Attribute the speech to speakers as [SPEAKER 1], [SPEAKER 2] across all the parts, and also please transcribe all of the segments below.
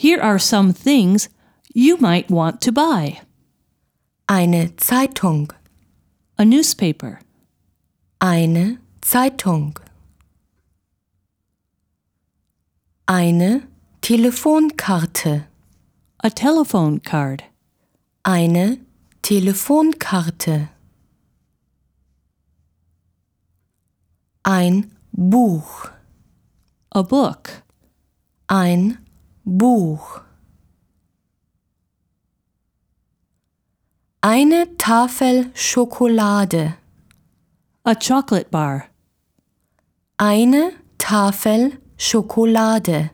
[SPEAKER 1] Here are some things you might want to buy
[SPEAKER 2] Eine Zeitung.
[SPEAKER 1] a newspaper,
[SPEAKER 2] Eine Zeitung. Eine Telefonkarte.
[SPEAKER 1] a telephone card,
[SPEAKER 2] Eine Telefonkarte. Ein Buch.
[SPEAKER 1] a book,
[SPEAKER 2] Ein Buch. Eine Tafel Schokolade.
[SPEAKER 1] a chocolate bar,
[SPEAKER 2] Eine Tafel Schokolade.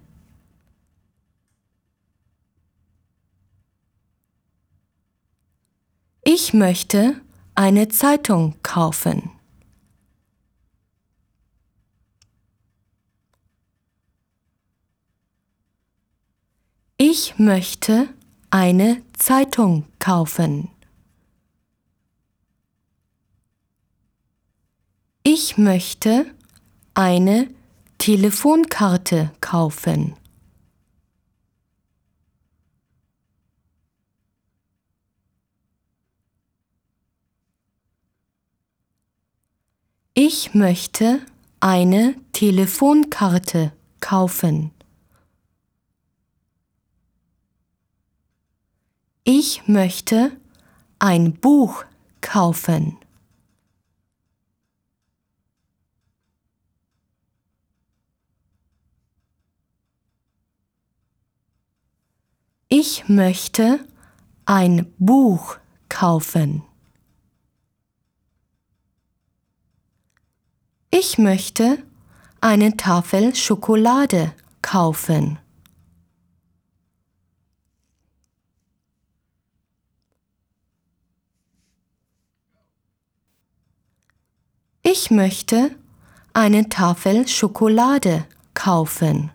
[SPEAKER 2] Ich möchte eine Zeitung kaufen. Ich möchte eine Zeitung kaufen. Ich möchte eine Telefonkarte kaufen. Ich möchte eine Telefonkarte kaufen. Ich möchte ein Buch kaufen. Ich möchte ein Buch kaufen. Ich möchte eine Tafel Schokolade kaufen. Ich möchte eine Tafel Schokolade kaufen.